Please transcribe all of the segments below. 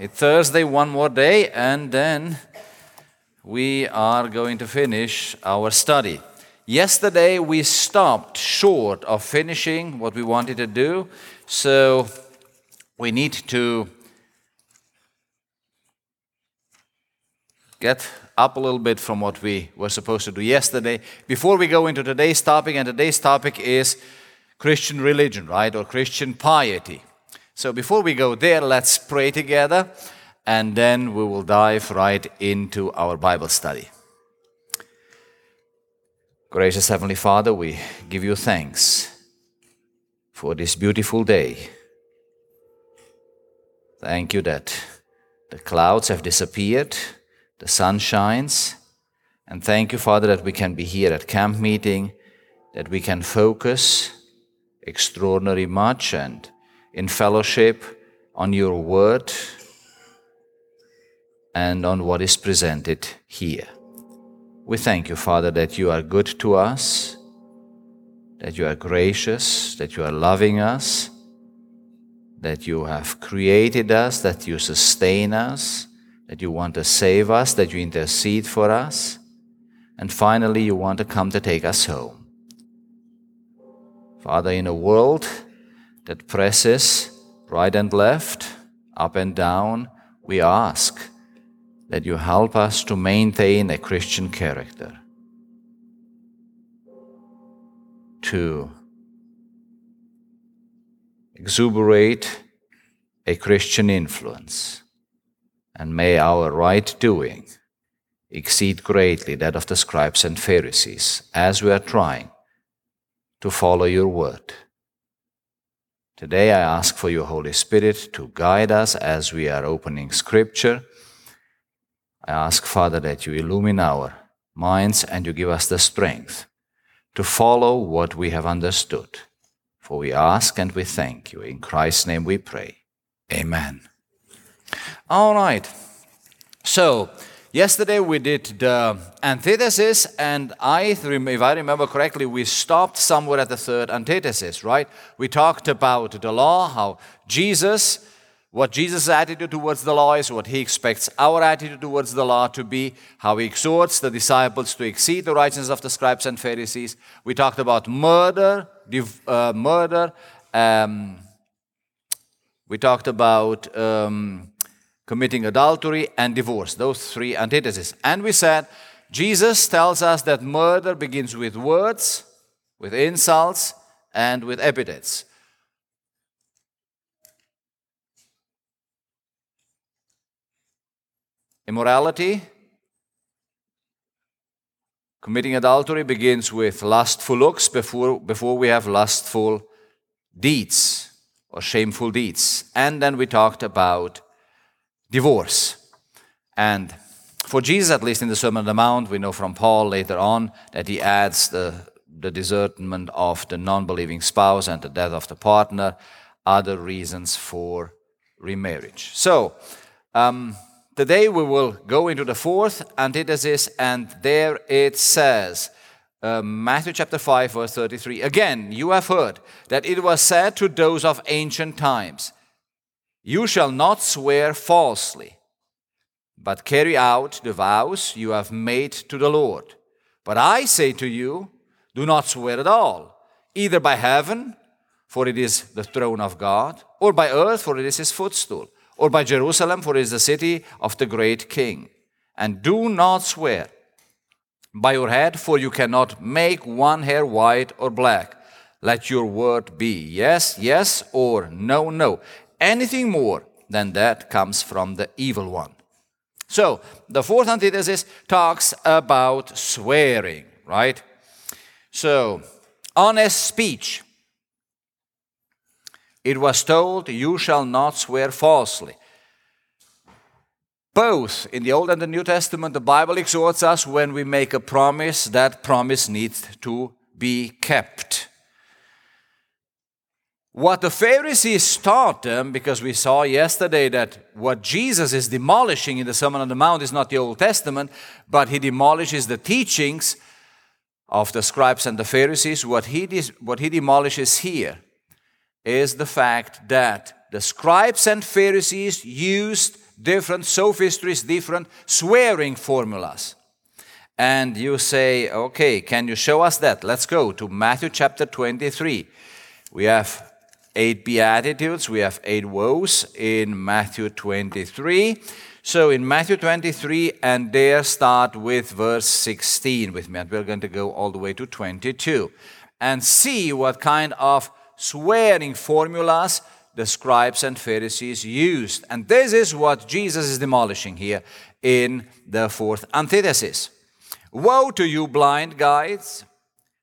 It's Thursday, one more day, and then we are going to finish our study. Yesterday we stopped short of finishing what we wanted to do, so we need to get up a little bit from what we were supposed to do yesterday. Before we go into today's topic, and today's topic is Christian religion, right, or Christian piety. So before we go there, let's pray together and then we will dive right into our Bible study. Gracious Heavenly Father, we give you thanks for this beautiful day. Thank you that the clouds have disappeared, the sun shines, and thank you, Father, that we can be here at camp meeting, that we can focus extraordinary much and in fellowship on your word and on what is presented here. We thank you, Father, that you are good to us, that you are gracious, that you are loving us, that you have created us, that you sustain us, that you want to save us, that you intercede for us, and finally, you want to come to take us home. Father, in a world that presses right and left, up and down, we ask that you help us to maintain a Christian character, to exuberate a Christian influence, and may our right doing exceed greatly that of the scribes and Pharisees as we are trying to follow your word. Today I ask for your Holy Spirit to guide us as we are opening Scripture. I ask, Father, that you illumine our minds and you give us the strength to follow what we have understood. For we ask and we thank you. In Christ's name we pray. Amen. All right. So, Yesterday we did the antithesis, and I, if I remember correctly, we stopped somewhere at the third antithesis, right? We talked about the law, how Jesus, what Jesus' attitude towards the law is, what he expects our attitude towards the law to be, how he exhorts the disciples to exceed the righteousness of the scribes and Pharisees. We talked about murder, uh, murder. Um, we talked about. Um, committing adultery, and divorce. Those three antitheses. And we said Jesus tells us that murder begins with words, with insults, and with epithets. Immorality, committing adultery begins with lustful looks before, before we have lustful deeds or shameful deeds. And then we talked about divorce. And for Jesus, at least in the Sermon on the Mount, we know from Paul later on that he adds the, the desertment of the non believing spouse and the death of the partner, other reasons for remarriage. So, um, today we will go into the fourth antithesis, and there it says, uh, Matthew chapter 5, verse 33. Again, you have heard that it was said to those of ancient times, you shall not swear falsely, but carry out the vows you have made to the Lord. But I say to you, do not swear at all, either by heaven, for it is the throne of God, or by earth, for it is his footstool, or by Jerusalem, for it is the city of the great king. And do not swear by your head, for you cannot make one hair white or black. Let your word be yes, yes, or no, no. Anything more than that comes from the evil one. So, the fourth antithesis talks about swearing, right? So, honest speech. It was told, You shall not swear falsely. Both in the Old and the New Testament, the Bible exhorts us when we make a promise, that promise needs to be kept what the Pharisees taught them, because we saw yesterday that what Jesus is demolishing in the Sermon on the Mount is not the Old Testament, but he demolishes the teachings of the scribes and the Pharisees. What he, what he demolishes here is the fact that the scribes and Pharisees used different sophistries, different swearing formulas. And you say, okay, can you show us that? Let's go to Matthew chapter 23. We have eight Beatitudes, we have eight woes in Matthew 23. So in Matthew 23, and there start with verse 16 with me, and we're going to go all the way to 22 and see what kind of swearing formulas the scribes and Pharisees used. And this is what Jesus is demolishing here in the fourth antithesis. Woe to you, blind guides,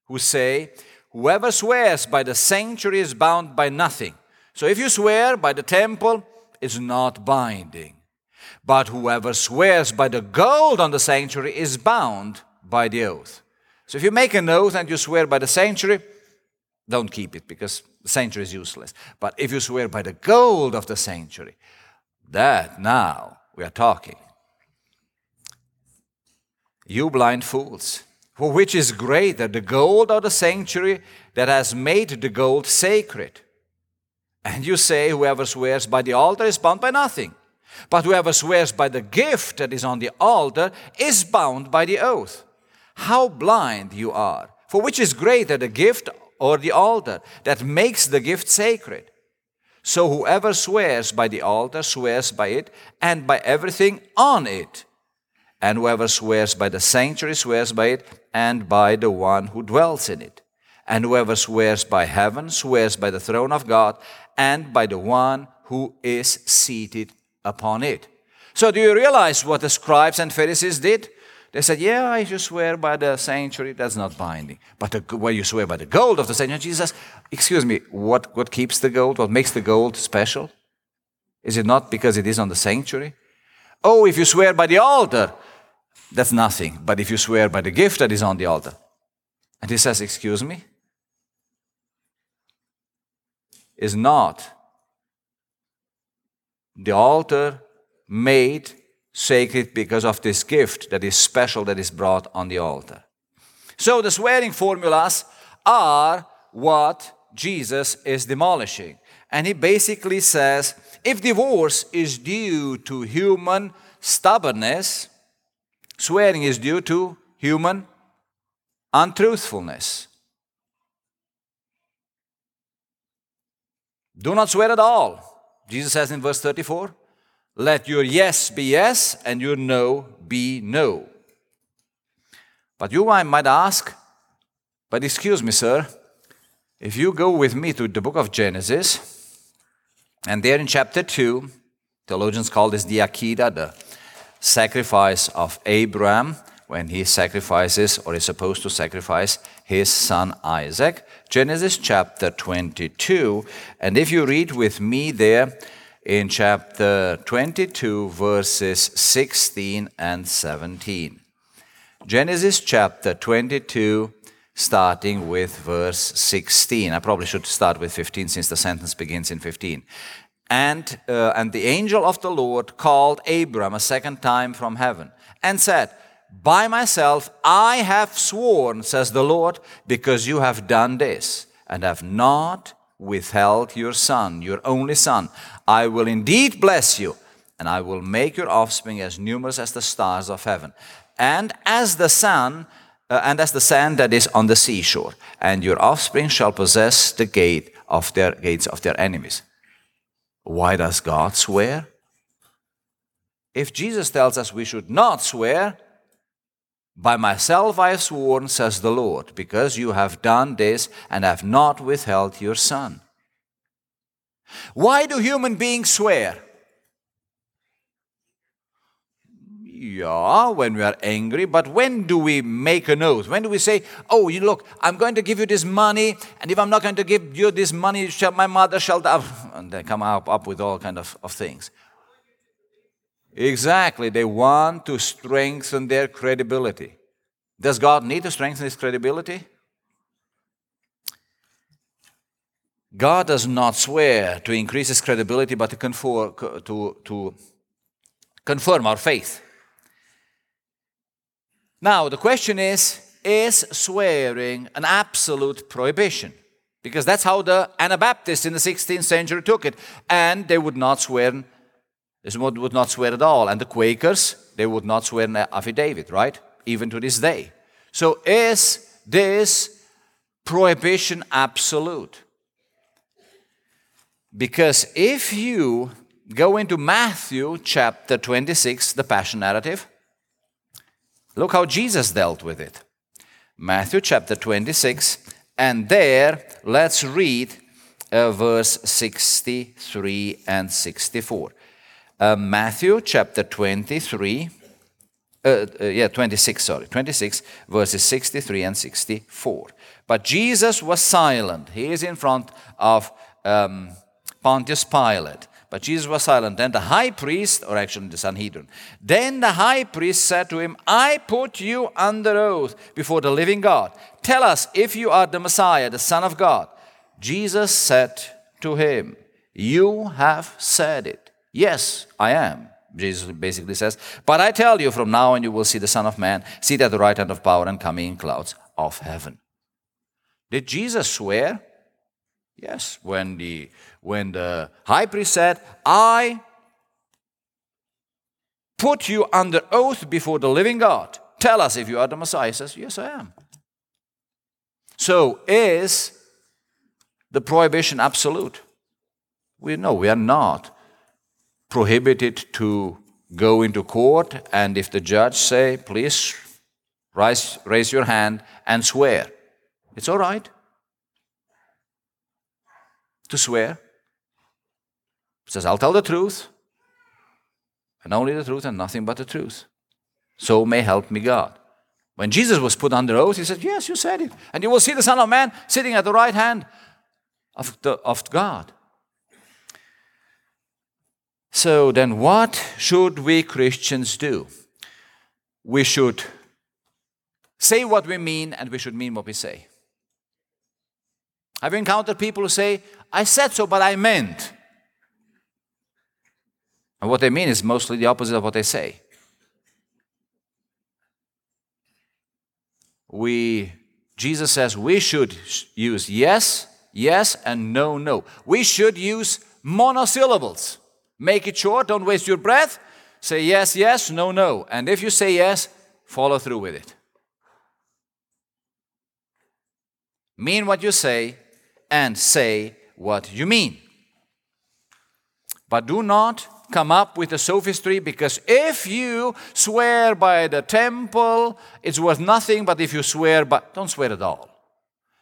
who say, Whoever swears by the sanctuary is bound by nothing. So if you swear by the temple, it's not binding. But whoever swears by the gold on the sanctuary is bound by the oath. So if you make an oath and you swear by the sanctuary, don't keep it because the sanctuary is useless. But if you swear by the gold of the sanctuary, that now we are talking. You blind fools. For which is greater, the gold or the sanctuary that has made the gold sacred? And you say, Whoever swears by the altar is bound by nothing. But whoever swears by the gift that is on the altar is bound by the oath. How blind you are! For which is greater, the gift or the altar that makes the gift sacred? So whoever swears by the altar swears by it and by everything on it. And whoever swears by the sanctuary swears by it and by the one who dwells in it. And whoever swears by heaven swears by the throne of God and by the one who is seated upon it. So, do you realize what the scribes and Pharisees did? They said, Yeah, I you swear by the sanctuary, that's not binding. But the, when you swear by the gold of the sanctuary, Jesus, excuse me, what, what keeps the gold? What makes the gold special? Is it not because it is on the sanctuary? Oh, if you swear by the altar, that's nothing. But if you swear by the gift that is on the altar, and he says, Excuse me, is not the altar made sacred because of this gift that is special that is brought on the altar. So the swearing formulas are what Jesus is demolishing. And he basically says if divorce is due to human stubbornness, Swearing is due to human untruthfulness. Do not swear at all. Jesus says in verse 34 let your yes be yes and your no be no. But you might ask, but excuse me, sir, if you go with me to the book of Genesis, and there in chapter 2, theologians call this the Akedah, the sacrifice of Abraham when he sacrifices or is supposed to sacrifice his son Isaac. Genesis chapter 22. And if you read with me there in chapter 22, verses 16 and 17. Genesis chapter 22, starting with verse 16. I probably should start with 15 since the sentence begins in 15. And, uh, and the angel of the Lord called Abram a second time from heaven and said, By myself I have sworn, says the Lord, because you have done this and have not withheld your son, your only son. I will indeed bless you, and I will make your offspring as numerous as the stars of heaven, and as the sun. Uh, and as the sand that is on the seashore, and your offspring shall possess the gate of their gates of their enemies. Why does God swear? If Jesus tells us we should not swear, by myself I have sworn, says the Lord, because you have done this and have not withheld your son. Why do human beings swear? Yeah, when we are angry, but when do we make an oath? When do we say, Oh, you look, I'm going to give you this money, and if I'm not going to give you this money, shall, my mother shall die. And they come up, up with all kind of, of things. Exactly. They want to strengthen their credibility. Does God need to strengthen his credibility? God does not swear to increase his credibility, but to, to, to confirm our faith. Now, the question is is swearing an absolute prohibition? Because that's how the Anabaptists in the 16th century took it. And they would not swear They would not swear at all. And the Quakers, they would not swear an affidavit, right? Even to this day. So is this prohibition absolute? Because if you go into Matthew chapter 26, the Passion narrative, look how Jesus dealt with it. Matthew chapter 26, and there let's read uh, verse 63 and 64. Uh, Matthew chapter 23, uh, uh, yeah, 26, sorry, 26, verses 63 and 64. But Jesus was silent. He is in front of um, Pontius Pilate. But Jesus was silent. Then the high priest, or actually the Sanhedrin, then the high priest said to him, I put you under oath before the living God. Tell us if you are the Messiah, the Son of God. Jesus said to him, You have said it. Yes, I am. Jesus basically says, But I tell you, from now on you will see the Son of Man seated at the right hand of power and coming in clouds of heaven. Did Jesus swear? Yes. When the, when the high priest said, I put you under oath before the living God. Tell us if you are the Messiah. He says, Yes, I am. So is the prohibition absolute? We know we are not prohibited to go into court and if the judge say, please raise, raise your hand and swear. It's all right to swear. Says, I'll tell the truth, and only the truth and nothing but the truth. So may help me God. When Jesus was put under oath, he said, Yes, you said it. And you will see the Son of Man sitting at the right hand of, the, of God. So then, what should we Christians do? We should say what we mean and we should mean what we say. Have you encountered people who say, I said so, but I meant? And what they mean is mostly the opposite of what they say. We, Jesus says we should use yes yes and no, no. We should use monosyllables. Make it short, don't waste your breath. Say yes, yes, no, no. And if you say yes, follow through with it. Mean what you say and say what you mean. But do not come up with a sophistry because if you swear by the temple, it's worth nothing, but if you swear, but don't swear at all.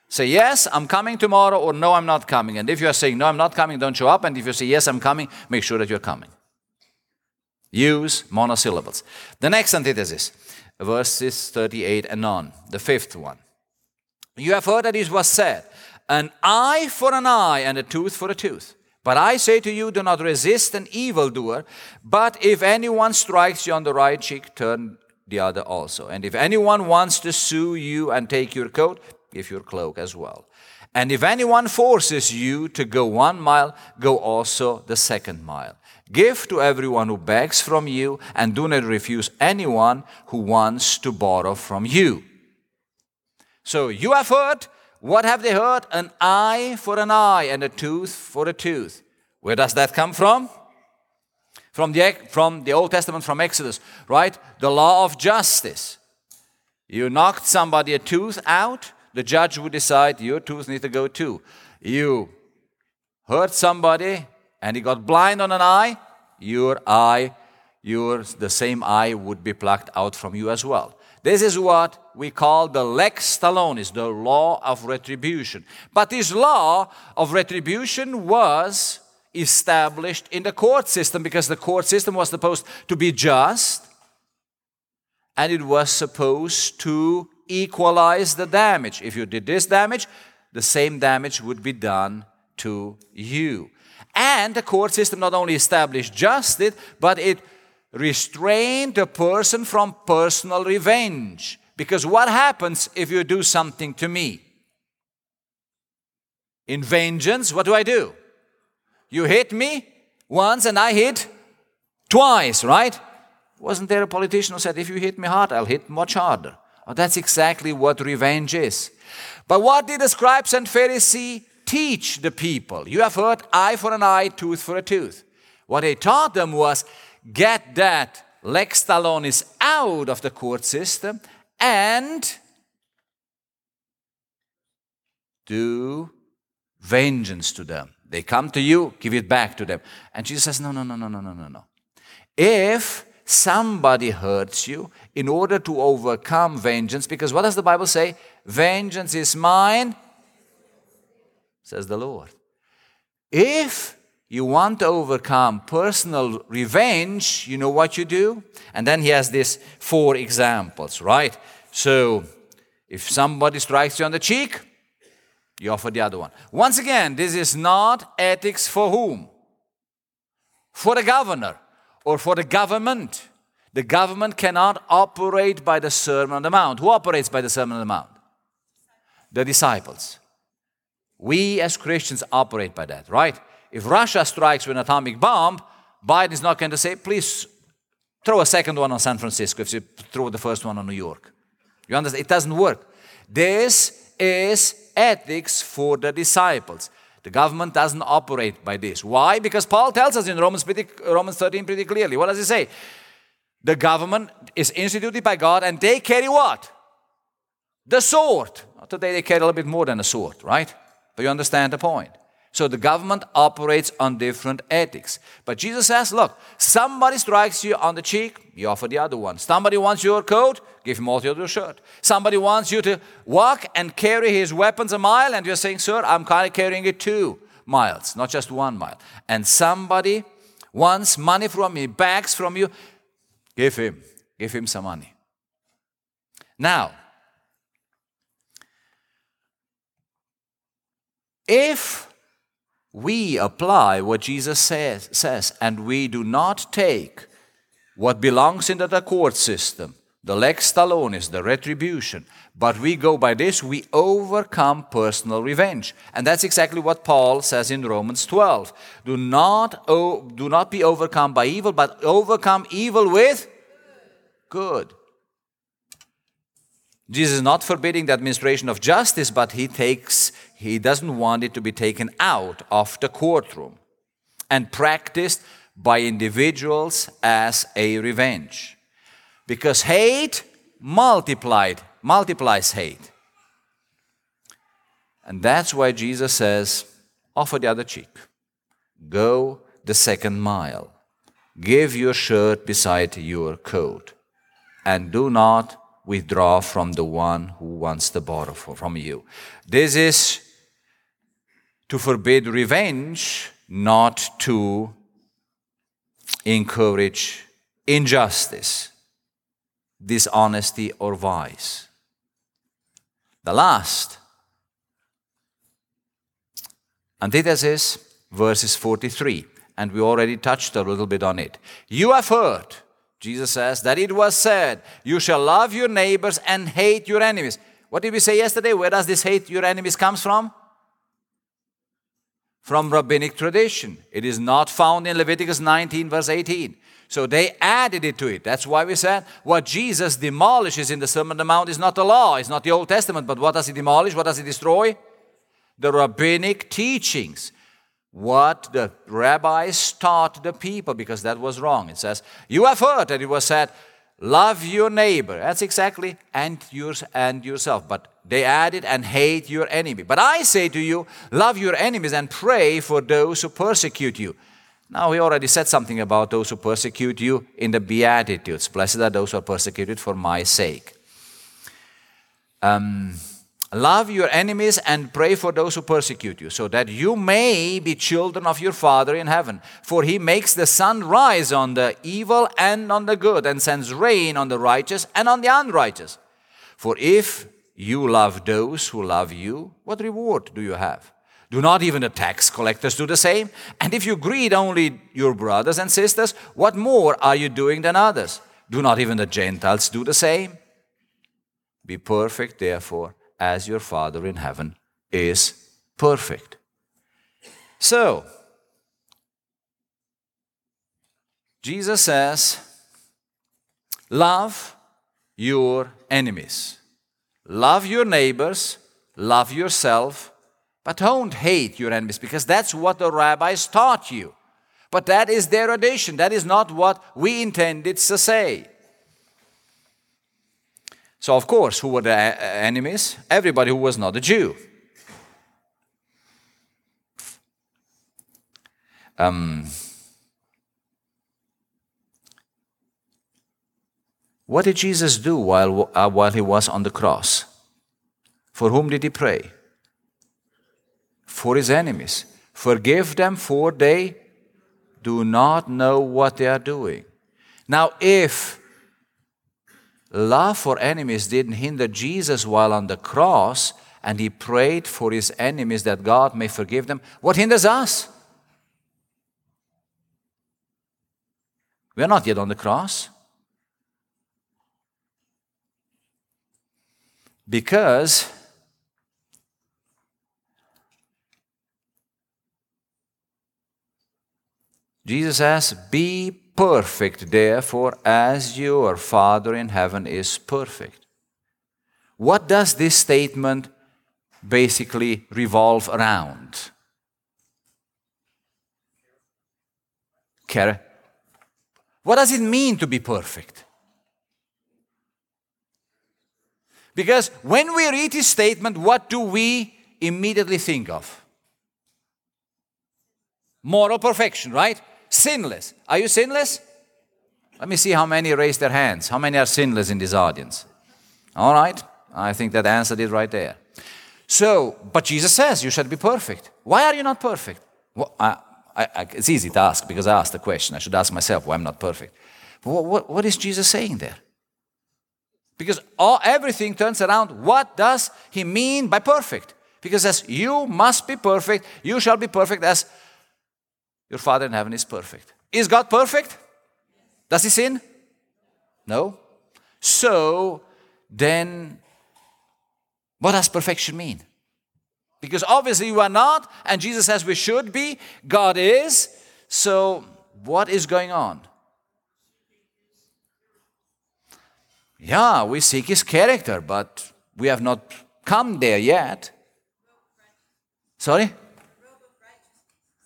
Say, yes, I'm coming tomorrow, or no, I'm not coming. And if you are saying, no, I'm not coming, don't show up. And if you say, yes, I'm coming, make sure that you're coming. Use monosyllables. The next antithesis, verses 38 and on, the fifth one. You have heard that it was said, an eye for an eye and a tooth for a tooth. But I say to you, do not resist an evildoer, but if anyone strikes you on the right cheek, turn the other also. And if anyone wants to sue you and take your coat, give your cloak as well. And if anyone forces you to go one mile, go also the second mile. Give to everyone who begs from you, and do not refuse anyone who wants to borrow from you. So you have heard. What have they heard? An eye for an eye and a tooth for a tooth. Where does that come from? From the, from the Old Testament, from Exodus, right? The law of justice. You knocked somebody a tooth out, the judge would decide your tooth needs to go too. You hurt somebody and he got blind on an eye, your eye, your the same eye would be plucked out from you as well. This is what we call the lex talionis, the law of retribution. But this law of retribution was established in the court system because the court system was supposed to be just and it was supposed to equalize the damage. If you did this damage, the same damage would be done to you. And the court system not only established justice, but it restrained the person from personal revenge. Because what happens if you do something to me? In vengeance, what do I do? You hit me once and I hit twice, right? Wasn't there a politician who said, if you hit me hard, I'll hit much harder? Oh, that's exactly what revenge is. But what did the scribes and Pharisees teach the people? You have heard eye for an eye, tooth for a tooth. What they taught them was get that lex talionis out of the court system and do vengeance to them. They come to you, give it back to them. And Jesus says, No, no, no, no, no, no, no, no. If somebody hurts you, in order to overcome vengeance, because what does the Bible say? Vengeance is mine, says the Lord. If you want to overcome personal revenge, you know what you do? And then he has these four examples, right? So, if somebody strikes you on the cheek, you offer the other one. Once again, this is not ethics for whom? For the governor or for the government. The government cannot operate by the Sermon on the Mount. Who operates by the Sermon on the Mount? The disciples. We as Christians operate by that, right? If Russia strikes with an atomic bomb, Biden is not going to say, please throw a second one on San Francisco if you throw the first one on New York. You understand? It doesn't work. This is ethics for the disciples. The government doesn't operate by this. Why? Because Paul tells us in Romans, pretty, Romans 13 pretty clearly. What does he say? The government is instituted by God and they carry what? The sword. Today they carry a little bit more than a sword, right? But you understand the point. So the government operates on different ethics. But Jesus says, look, somebody strikes you on the cheek, you offer the other one. Somebody wants your coat, give him also your shirt. Somebody wants you to walk and carry his weapons a mile, and you're saying, sir, I'm kind of carrying it two miles, not just one mile. And somebody wants money from me, bags from you, give him, give him some money. Now, if we apply what Jesus says, says and we do not take what belongs into the court system, the lex talionis, the retribution, but we go by this, we overcome personal revenge. And that's exactly what Paul says in Romans 12. Do not, do not be overcome by evil, but overcome evil with good. Jesus is not forbidding the administration of justice, but he takes he doesn't want it to be taken out of the courtroom and practiced by individuals as a revenge. Because hate multiplied multiplies hate. And that's why Jesus says, offer the other cheek. Go the second mile. Give your shirt beside your coat. And do not withdraw from the one who wants to borrow from you. This is to forbid revenge, not to encourage injustice, dishonesty, or vice. The last, antithesis, verses 43, and we already touched a little bit on it. You have heard Jesus says that it was said, You shall love your neighbors and hate your enemies. What did we say yesterday? Where does this hate your enemies comes from? From rabbinic tradition. It is not found in Leviticus 19, verse 18. So they added it to it. That's why we said what Jesus demolishes in the Sermon on the Mount is not the law, it's not the Old Testament, but what does he demolish? What does he destroy? The rabbinic teachings what the rabbis taught the people because that was wrong. It says, You have heard that it was said, Love your neighbor. That's exactly, and, yours, and yourself. But they added, and hate your enemy. But I say to you, love your enemies and pray for those who persecute you. Now, we already said something about those who persecute you in the Beatitudes. Blessed are those who are persecuted for my sake. Um, Love your enemies and pray for those who persecute you, so that you may be children of your Father in heaven. For he makes the sun rise on the evil and on the good, and sends rain on the righteous and on the unrighteous. For if you love those who love you, what reward do you have? Do not even the tax collectors do the same? And if you greet only your brothers and sisters, what more are you doing than others? Do not even the Gentiles do the same? Be perfect, therefore as your Father in heaven is perfect. So, Jesus says, Love your enemies, love your neighbors, love yourself, but don't hate your enemies because that's what the rabbis taught you. But that is their addition. That is not what we intended to say. So, of course, who were the enemies? Everybody who was not a Jew. Um, what did Jesus do while, uh, while he was on the cross? For whom did he pray? For his enemies. Forgive them, for they do not know what they are doing. Now, if love for enemies didn't hinder Jesus while on the cross and he prayed for his enemies that God may forgive them, what hinders us? We are not yet on the cross. Because Jesus says, Be perfect, therefore, as your Father in heaven is perfect. What does this statement basically revolve around? Care. What does it mean to be perfect? Because when we read this statement, what do we immediately think of? Moral perfection, right? Sinless. Are you sinless? Let me see how many raise their hands. How many are sinless in this audience? All right. I think that answered it right there. So, but Jesus says you should be perfect. Why are you not perfect? Well, I, I, it's easy to ask because I asked the question. I should ask myself why I'm not perfect. What, what, what is Jesus saying there? Because all, everything turns around what does he mean by perfect? Because as you must be perfect, you shall be perfect as your Father in heaven is perfect. Is God perfect? Does he sin? No. So then, what does perfection mean? Because obviously you are not, and Jesus says we should be, God is. So, what is going on? Yeah, we seek his character, but we have not come there yet. Sorry?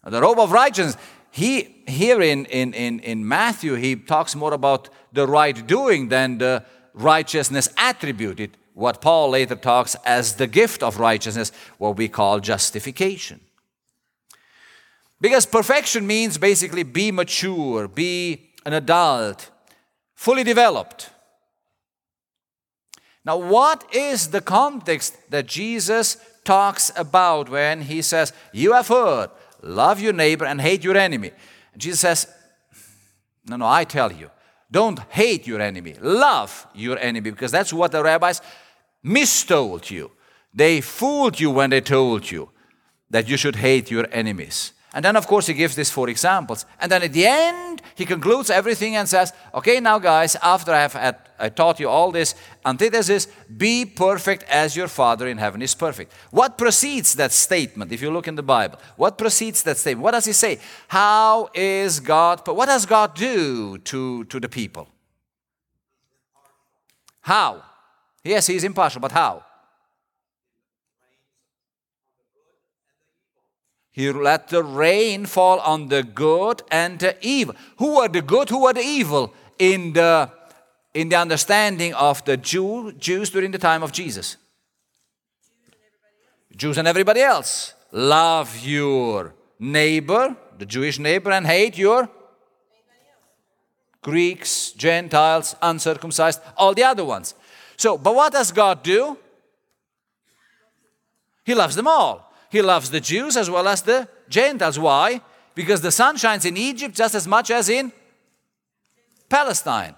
The robe of righteousness. He here in, in, in, in Matthew, he talks more about the right doing than the righteousness attributed. What Paul later talks as the gift of righteousness, what we call justification. Because perfection means basically be mature, be an adult, fully developed. Now, what is the context that Jesus talks about when he says, You have heard, love your neighbor and hate your enemy? Jesus says, No, no, I tell you, don't hate your enemy, love your enemy, because that's what the rabbis mistold you. They fooled you when they told you that you should hate your enemies. And then, of course, he gives these four examples. And then at the end, he concludes everything and says, Okay, now, guys, after I have had, I taught you all this, antithesis, be perfect as your Father in heaven is perfect. What precedes that statement, if you look in the Bible? What precedes that statement? What does he say? How is God, what does God do to, to the people? How? Yes, he is impartial, but how? He let the rain fall on the good and the evil. Who are the good? Who are the evil in the in the understanding of the Jew, Jews during the time of Jesus? Jews and everybody else. Love your neighbor, the Jewish neighbor, and hate your Greeks, Gentiles, uncircumcised, all the other ones. So, but what does God do? He loves them all. He loves the Jews as well as the Gentiles. Why? Because the sun shines in Egypt just as much as in Palestine.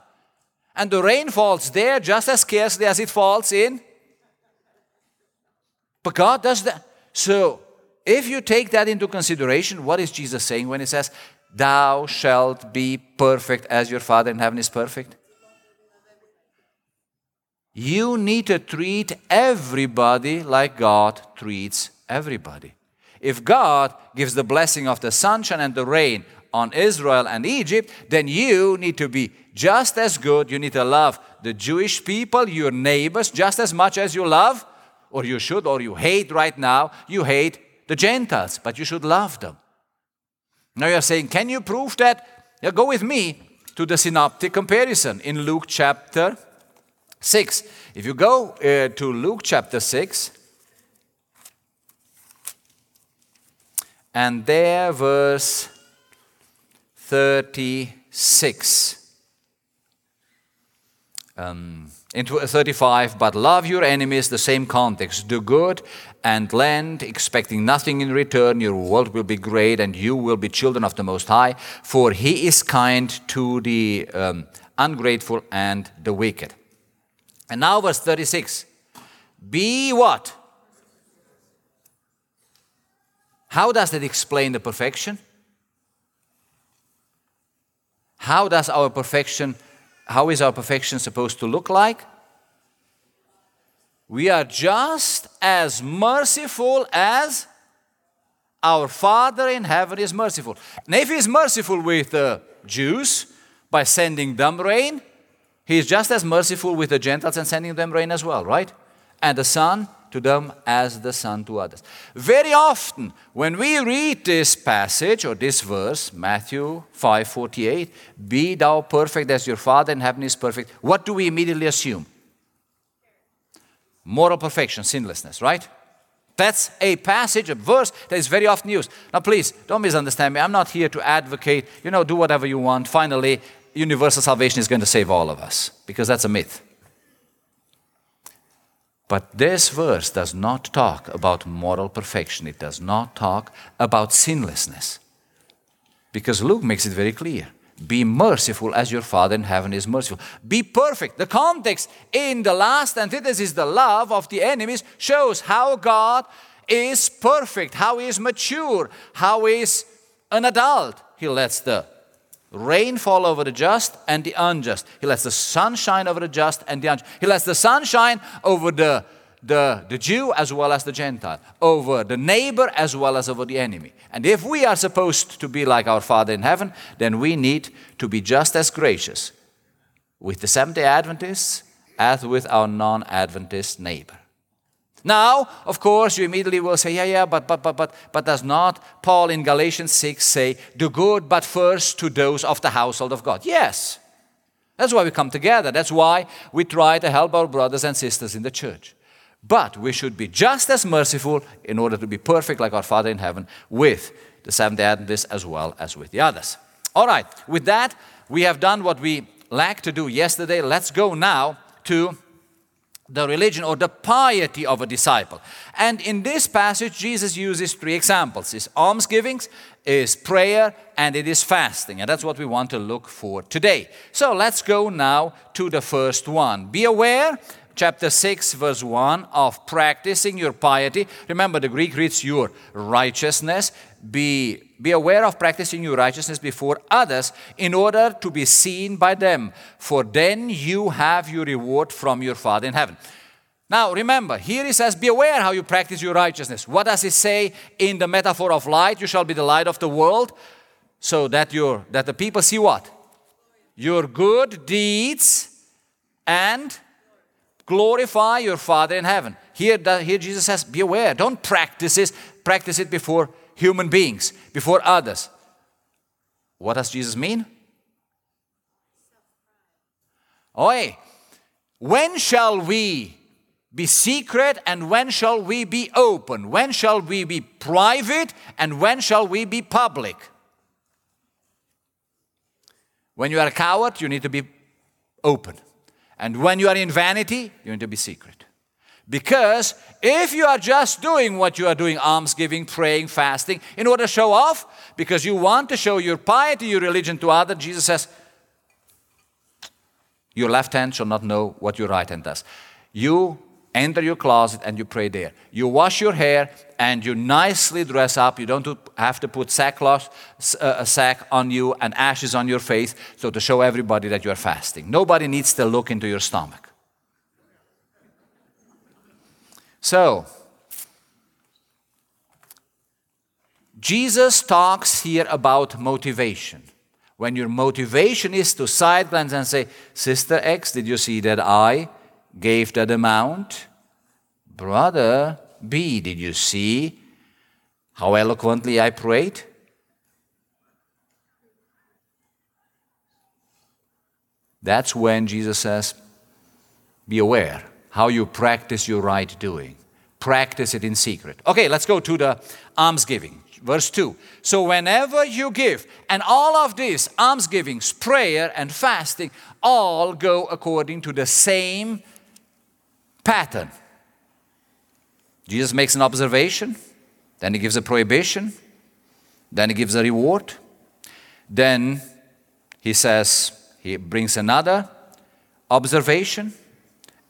And the rain falls there just as scarcely as it falls in. But God does that. So, if you take that into consideration, what is Jesus saying when he says, Thou shalt be perfect as your Father in heaven is perfect? You need to treat everybody like God treats everybody. If God gives the blessing of the sunshine and the rain on Israel and Egypt, then you need to be just as good. You need to love the Jewish people, your neighbors, just as much as you love, or you should, or you hate right now, you hate the Gentiles, but you should love them. Now you're saying, can you prove that? Go with me to the synoptic comparison in Luke chapter 6. If you go uh, to Luke chapter 6, and there, verse 36. Um, into 35, but love your enemies, the same context. Do good and lend, expecting nothing in return. Your world will be great, and you will be children of the Most High, for He is kind to the um, ungrateful and the wicked. And now, verse 36 Be what? How does that explain the perfection? How does our perfection, how is our perfection supposed to look like? We are just as merciful as our Father in heaven is merciful. And if He is merciful with the Jews by sending them rain, He is just as merciful with the Gentiles and sending them rain as well, right? And the Son to them as the Son to others. Very often, when we read this passage or this verse, Matthew 5 48, be thou perfect as your Father in heaven is perfect, what do we immediately assume? Moral perfection, sinlessness, right? That's a passage, a verse that is very often used. Now, please, don't misunderstand me. I'm not here to advocate, you know, do whatever you want. Finally, universal salvation is going to save all of us, because that's a myth. But this verse does not talk about moral perfection, it does not talk about sinlessness. Because Luke makes it very clear. Be merciful as your Father in heaven is merciful. Be perfect. The context in the last antithesis, the love of the enemies, shows how God is perfect, how He is mature, how He is an adult. He lets the rain fall over the just and the unjust. He lets the sun shine over the just and the unjust. He lets the sun shine over the, the, the Jew as well as the Gentile, over the neighbor as well as over the enemy. And if we are supposed to be like our Father in heaven, then we need to be just as gracious with the Seventh day Adventists as with our non Adventist neighbor. Now, of course, you immediately will say, yeah, yeah, but, but, but, but, but does not Paul in Galatians 6 say, do good, but first to those of the household of God? Yes. That's why we come together. That's why we try to help our brothers and sisters in the church. But we should be just as merciful in order to be perfect like our Father in heaven with the Seventh day Adventists as well as with the others. All right, with that, we have done what we lacked to do yesterday. Let's go now to the religion or the piety of a disciple. And in this passage, Jesus uses three examples is almsgivings, is prayer, and it is fasting. And that's what we want to look for today. So let's go now to the first one. Be aware, chapter 6, verse 1, of practicing your piety. Remember, the Greek reads your righteousness. Be be aware of practicing your righteousness before others in order to be seen by them, for then you have your reward from your Father in heaven. Now remember, here he says, Be aware how you practice your righteousness. What does he say in the metaphor of light? You shall be the light of the world, so that, your, that the people see what? Your good deeds and glorify your Father in heaven. Here, here Jesus says, Be aware, don't practice this, practice it before human beings, before others. What does Jesus mean? Oi, when shall we be secret and when shall we be open? When shall we be private and when shall we be public? When you are a coward, you need to be open. And when you are in vanity, you need to be secret. Because if you are just doing what you are doing, almsgiving, praying, fasting, in order to show off, because you want to show your piety, your religion to others, Jesus says, Your left hand shall not know what your right hand does. You enter your closet and you pray there. You wash your hair and you nicely dress up. You don't have to put sackcloth, uh, a sack on you and ashes on your face so to show everybody that you are fasting. Nobody needs to look into your stomach. So, Jesus talks here about motivation. When your motivation is to side glance and say, Sister X, did you see that I gave that amount? Brother B, did you see how eloquently I prayed? That's when Jesus says, Be aware how you practice your right doing. Practice it in secret. Okay, let's go to the almsgiving. Verse 2. So, whenever you give, and all of this, almsgivings, prayer, and fasting, all go according to the same pattern. Jesus makes an observation, then he gives a prohibition, then he gives a reward, then he says, he brings another observation,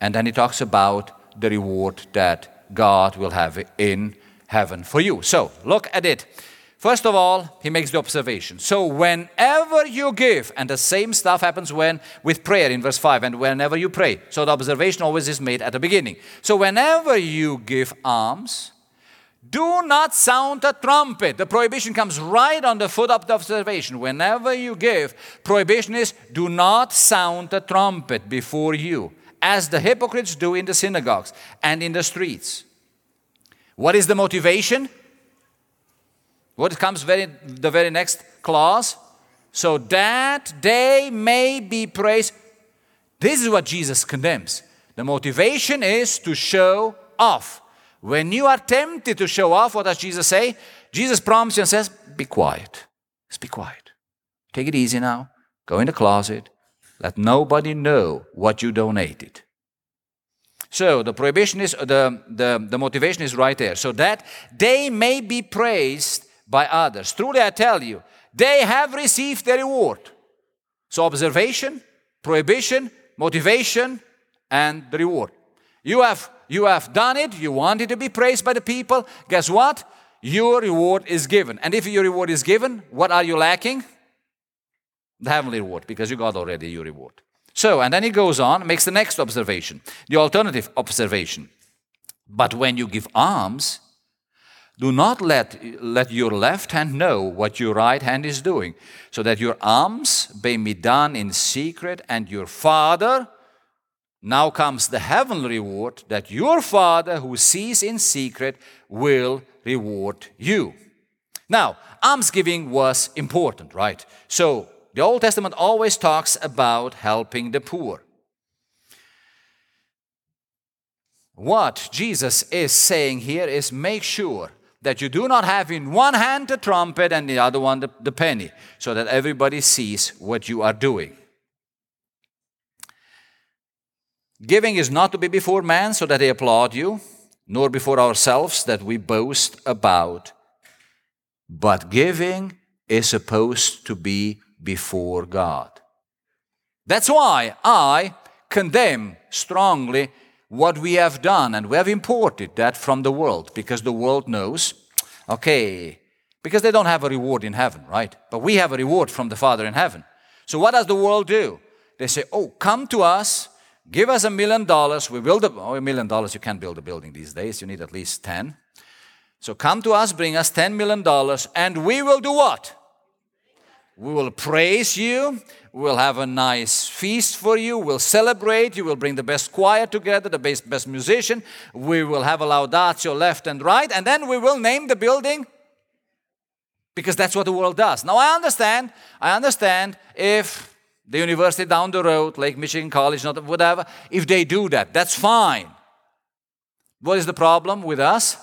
and then he talks about the reward that God will have in heaven for you. So, look at it. First of all, he makes the observation. So, whenever you give, and the same stuff happens when with prayer in verse 5, and whenever you pray. So, the observation always is made at the beginning. So, whenever you give alms, do not sound a trumpet. The prohibition comes right on the foot of the observation. Whenever you give, prohibition is do not sound a trumpet before you, as the hypocrites do in the synagogues and in the streets. What is the motivation? What comes very, the very next clause? So that they may be praised. This is what Jesus condemns. The motivation is to show off. When you are tempted to show off, what does Jesus say? Jesus promises you and says, Be quiet. Just be quiet. Take it easy now. Go in the closet. Let nobody know what you donated. So the prohibition is the, the, the motivation is right there. So that they may be praised by others. Truly, I tell you, they have received their reward. So, observation, prohibition, motivation, and the reward. You have, you have done it, you wanted to be praised by the people. Guess what? Your reward is given. And if your reward is given, what are you lacking? The heavenly reward, because you got already your reward. So, and then he goes on, makes the next observation, the alternative observation. But when you give alms, do not let, let your left hand know what your right hand is doing, so that your alms may be done in secret, and your Father, now comes the heavenly reward, that your Father who sees in secret will reward you. Now, almsgiving was important, right? So, the Old Testament always talks about helping the poor. What Jesus is saying here is make sure that you do not have in one hand the trumpet and the other one the, the penny, so that everybody sees what you are doing. Giving is not to be before man so that they applaud you, nor before ourselves that we boast about. But giving is supposed to be before God. That's why I condemn strongly what we have done, and we have imported that from the world because the world knows, okay, because they don't have a reward in heaven, right? But we have a reward from the Father in heaven. So what does the world do? They say, oh, come to us, give us a million dollars, we build a, oh, a million dollars, you can't build a building these days, you need at least 10. So come to us, bring us $10 million, and we will do what? We will praise you. We'll have a nice feast for you. We'll celebrate. You will bring the best choir together, the best, best musician. We will have a laudatio left and right. And then we will name the building because that's what the world does. Now, I understand. I understand if the university down the road, Lake Michigan College, not whatever, if they do that, that's fine. What is the problem with us?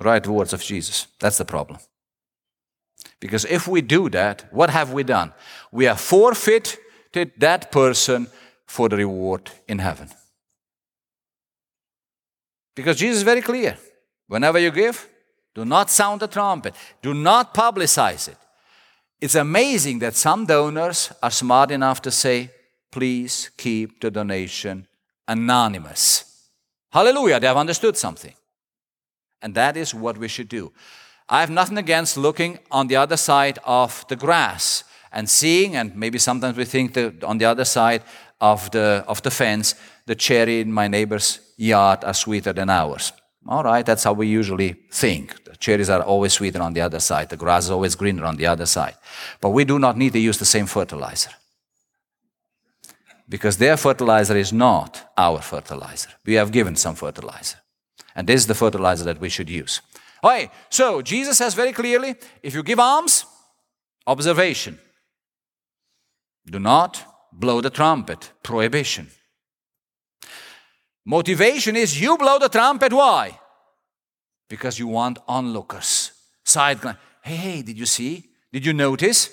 Right words of Jesus. That's the problem. Because if we do that, what have we done? We have forfeited that person for the reward in heaven. Because Jesus is very clear. Whenever you give, do not sound the trumpet, do not publicize it. It's amazing that some donors are smart enough to say, please keep the donation anonymous. Hallelujah, they have understood something. And that is what we should do. I have nothing against looking on the other side of the grass and seeing, and maybe sometimes we think that on the other side of the, of the fence, the cherry in my neighbor's yard are sweeter than ours. All right, that's how we usually think. The cherries are always sweeter on the other side, the grass is always greener on the other side. But we do not need to use the same fertilizer. Because their fertilizer is not our fertilizer. We have given some fertilizer. And this is the fertilizer that we should use. Okay, so Jesus says very clearly if you give alms, observation. Do not blow the trumpet. Prohibition. Motivation is you blow the trumpet. Why? Because you want onlookers. Side glance. Hey, hey, did you see? Did you notice?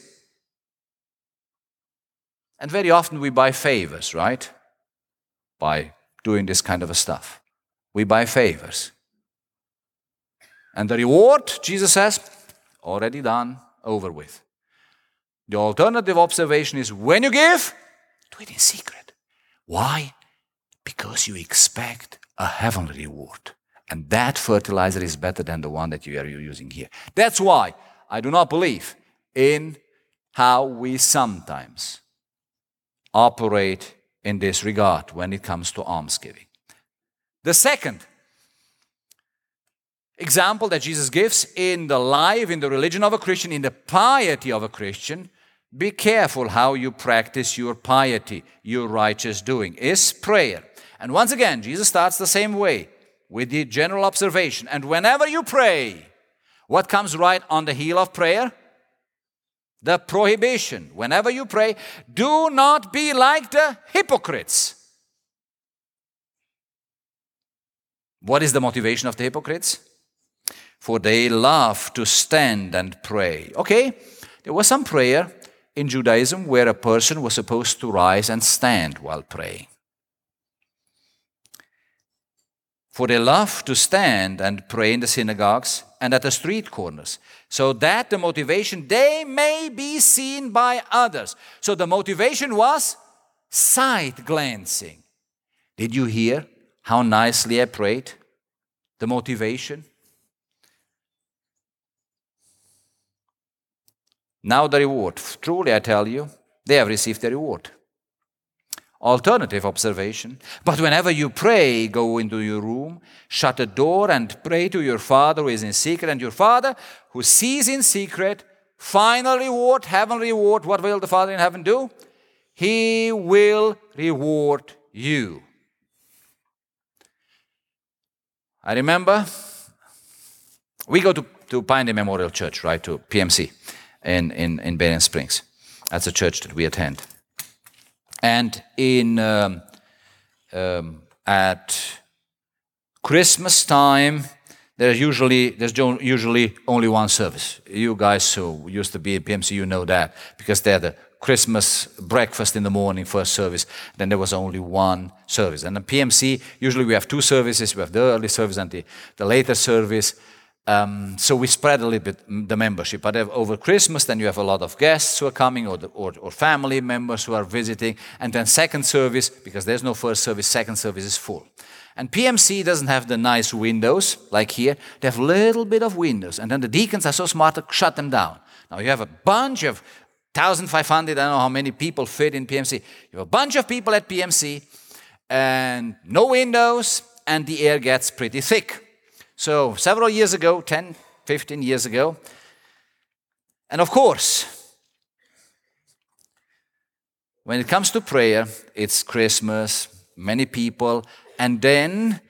And very often we buy favors, right? By doing this kind of stuff. We buy favors. And the reward, Jesus says, already done, over with. The alternative observation is when you give, do it in secret. Why? Because you expect a heavenly reward. And that fertilizer is better than the one that you are using here. That's why I do not believe in how we sometimes operate in this regard when it comes to almsgiving. The second example that Jesus gives in the life, in the religion of a Christian, in the piety of a Christian, be careful how you practice your piety, your righteous doing, is prayer. And once again, Jesus starts the same way with the general observation. And whenever you pray, what comes right on the heel of prayer? The prohibition. Whenever you pray, do not be like the hypocrites. What is the motivation of the hypocrites? For they love to stand and pray. Okay, there was some prayer in Judaism where a person was supposed to rise and stand while praying. For they love to stand and pray in the synagogues and at the street corners, so that the motivation they may be seen by others. So the motivation was sight glancing. Did you hear how nicely I prayed? The motivation? Now the reward. Truly, I tell you, they have received the reward. Alternative observation. But whenever you pray, go into your room, shut the door, and pray to your Father who is in secret. And your Father who sees in secret, final reward, heavenly reward. What will the Father in heaven do? He will reward you. I remember we go to, to Pioneer Memorial Church, right, to PMC in, in, in Berrien Springs. That's a church that we attend. And in um, um, at Christmas time, there's usually there's usually only one service. You guys who used to be at PMC, you know that because they had a Christmas breakfast in the morning, first service. Then there was only one service. And at PMC, usually we have two services. We have the early service and the, the later service. Um, so we spread a little bit the membership. But over Christmas, then you have a lot of guests who are coming or, the, or, or, family members who are visiting. And then second service, because there's no first service, second service is full. And PMC doesn't have the nice windows like here. They have little bit of windows. And then the deacons are so smart to shut them down. Now you have a bunch of 1,500, I don't know how many people fit in PMC. You have a bunch of people at PMC and no windows, and the air gets pretty thick. So, several years ago, 10, 15 years ago, and of course, when it comes to prayer, it's Christmas, many people, and then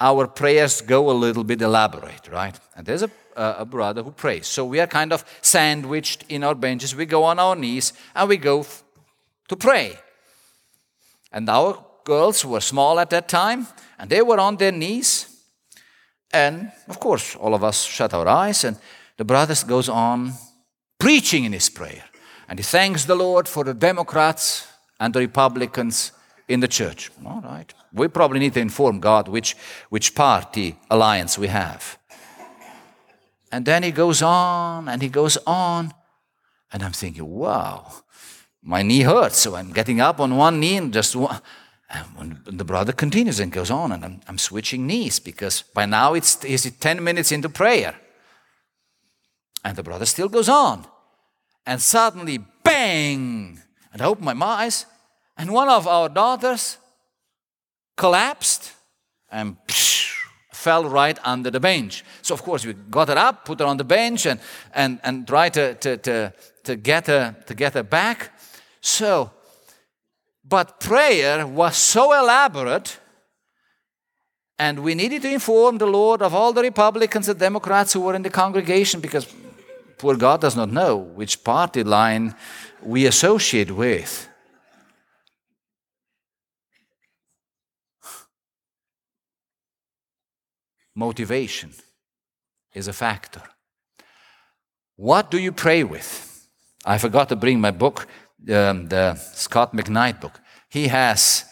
our prayers go a little bit elaborate, right? And there's a, a brother who prays. So we are kind of sandwiched in our benches. We go on our knees and we go f- to pray. And our girls were small at that time, and they were on their knees and of course, all of us shut our eyes, and the brother goes on preaching in his prayer. And he thanks the Lord for the Democrats and the Republicans in the church. All right. We probably need to inform God which, which party alliance we have. And then he goes on and he goes on. And I'm thinking, wow, my knee hurts. So I'm getting up on one knee and just. And the brother continues and goes on, and I'm, I'm switching knees because by now it's, it's 10 minutes into prayer. And the brother still goes on. And suddenly, bang! And I open my eyes, and one of our daughters collapsed and psh, fell right under the bench. So, of course, we got her up, put her on the bench, and, and, and tried to, to, to, to, get her, to get her back. So, but prayer was so elaborate, and we needed to inform the Lord of all the Republicans and Democrats who were in the congregation because poor God does not know which party line we associate with. Motivation is a factor. What do you pray with? I forgot to bring my book, um, the Scot McKnight book. He has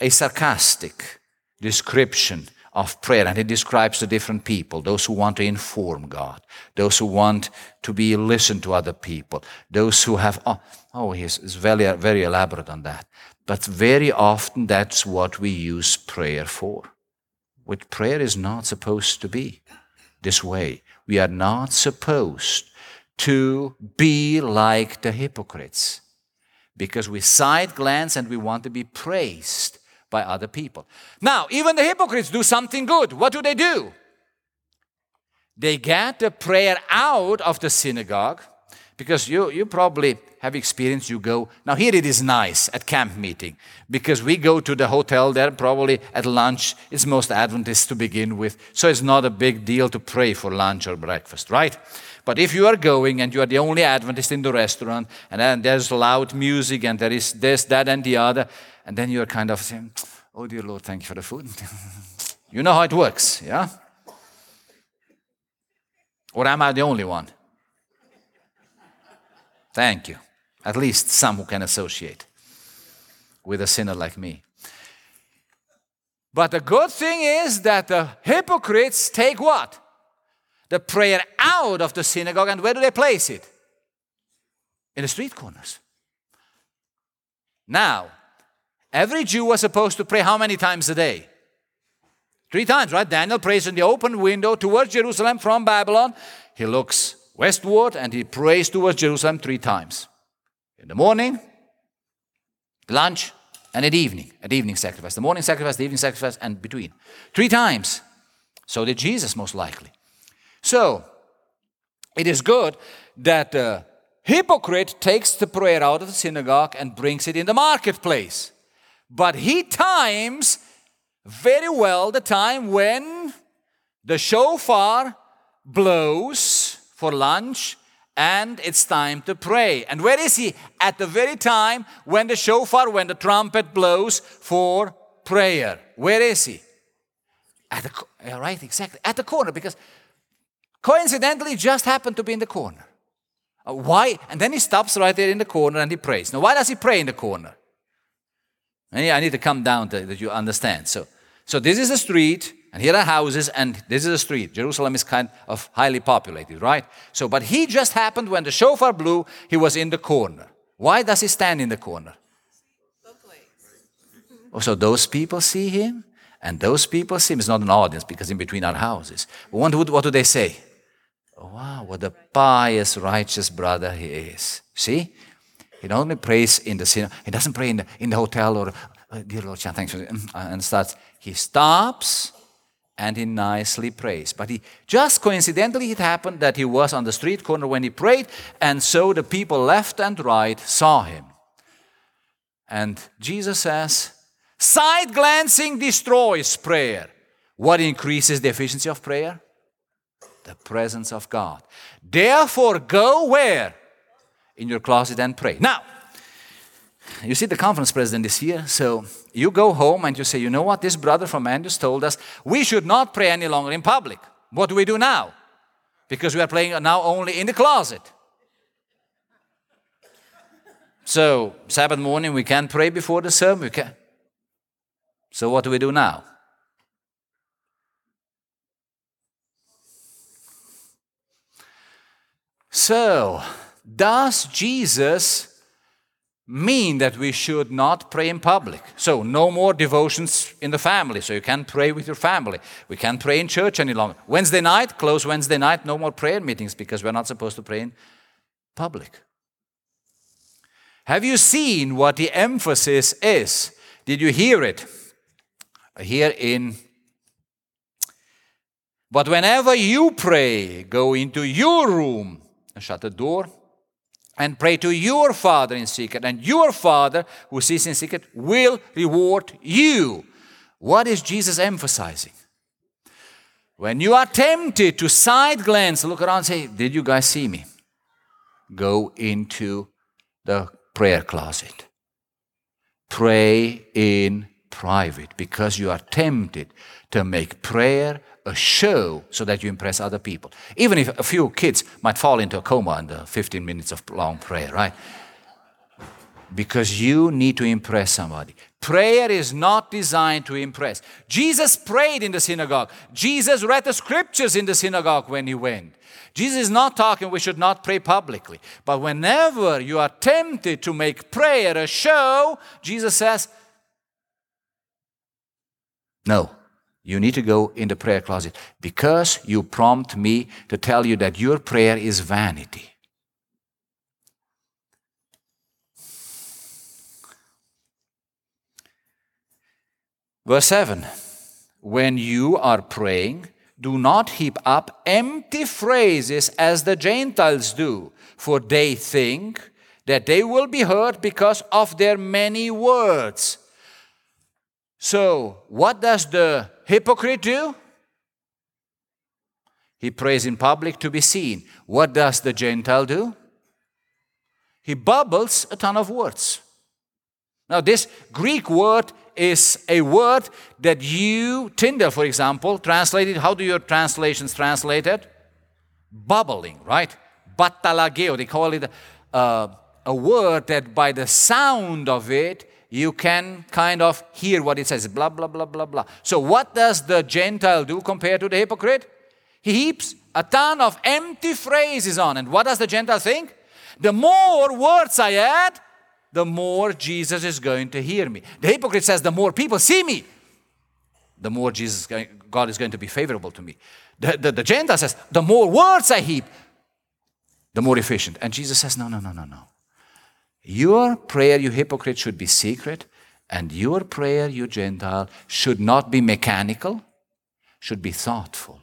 a sarcastic description of prayer and he describes the different people those who want to inform God, those who want to be listened to other people, those who have, oh, oh he's, he's very, very elaborate on that. But very often that's what we use prayer for. Which prayer is not supposed to be this way. We are not supposed to be like the hypocrites because we side glance and we want to be praised by other people. Now, even the hypocrites do something good. What do they do? They get the prayer out of the synagogue because you, you probably have experience you go now here it is nice at camp meeting because we go to the hotel there probably at lunch it's most adventist to begin with so it's not a big deal to pray for lunch or breakfast right but if you are going and you are the only adventist in the restaurant and then there's loud music and there is this that and the other and then you're kind of saying, Oh, dear Lord, thank you for the food. you know how it works, yeah? Or am I the only one? Thank you. At least some who can associate with a sinner like me. But the good thing is that the hypocrites take what? The prayer out of the synagogue, and where do they place it? In the street corners. Now, Every Jew was supposed to pray how many times a day? Three times, right? Daniel prays in the open window towards Jerusalem from Babylon. He looks westward and he prays towards Jerusalem three times. In the morning, lunch, and at evening, at evening sacrifice. The morning sacrifice, the evening sacrifice, and between. Three times. So did Jesus, most likely. So, it is good that the hypocrite takes the prayer out of the synagogue and brings it in the marketplace. But he times very well the time when the shofar blows for lunch and it's time to pray. And where is he? At the very time when the shofar, when the trumpet blows for prayer. Where is he? At the right, exactly at the corner because coincidentally just happened to be in the corner. Uh, why? And then he stops right there in the corner and he prays. Now, why does he pray in the corner? I need to come down to that you understand. So, so this is the street, and here are houses, and this is a street. Jerusalem is kind of highly populated, right? So, but he just happened when the shofar blew, he was in the corner. Why does he stand in the corner? Oh, so those people see him, and those people see him. It's not an audience because in between our houses. What, what do they say? Oh, wow, what a pious, righteous brother he is. See? He not only prays in the cinema, he doesn't pray in the, in the hotel or, oh, dear Lord, thanks, and starts. He stops and he nicely prays. But he just coincidentally it happened that he was on the street corner when he prayed, and so the people left and right saw him. And Jesus says, side glancing destroys prayer. What increases the efficiency of prayer? The presence of God. Therefore, go where? in your closet and pray. Now, you see, the conference president is here, so you go home and you say, you know what, this brother from Andrews told us we should not pray any longer in public. What do we do now? Because we are praying now only in the closet. So, Sabbath morning, we can't pray before the sermon. We can. So, what do we do now? So, does Jesus mean that we should not pray in public? So, no more devotions in the family. So, you can't pray with your family. We can't pray in church any longer. Wednesday night, close Wednesday night, no more prayer meetings because we're not supposed to pray in public. Have you seen what the emphasis is? Did you hear it? Here in but whenever you pray, go into your room and shut the door and pray to your Father in secret, and your Father who sees in secret will reward you. What is Jesus emphasizing? When you are tempted to side glance, look around say, Did you guys see me? Go into the the prayer closet. Pray in private because you are tempted to make prayer a show so that you impress other people. Even if a few kids might fall into a coma under 15 minutes of long prayer, right? Because you need to impress somebody. Prayer is not designed to impress. Jesus prayed in the synagogue. Jesus read the scriptures in the synagogue when he went. Jesus is not talking we should not pray publicly. But whenever you are tempted to make prayer a show, Jesus says, no, you need to go in the prayer closet because you prompt me to tell you that your prayer is vanity. Verse 7 When you are praying, do not heap up empty phrases as the Gentiles do, for they think that they will be heard because of their many words. So, what does the hypocrite do? He prays in public to be seen. What does the Gentile do? He bubbles a ton of words. Now, this Greek word is a word that you, Tyndale, for example, translated. How do your translations translate it? Bubbling, right? Battalogeo. They call it uh, a word that by the sound of it, you can kind of hear what it says. Blah, blah, blah, blah, blah. So, what does the Gentile do compared to the hypocrite? He heaps a ton of empty phrases on. And what does the Gentile think? The more words I add, the more Jesus is going to hear me. The hypocrite says, the more people see me, the more Jesus, God is going to be favorable to me. The, the, the Gentile says, the more words I heap, the more efficient. And Jesus says, no, no, no, no, no. Your prayer, you hypocrite, should be secret, and your prayer, you Gentile, should not be mechanical, should be thoughtful,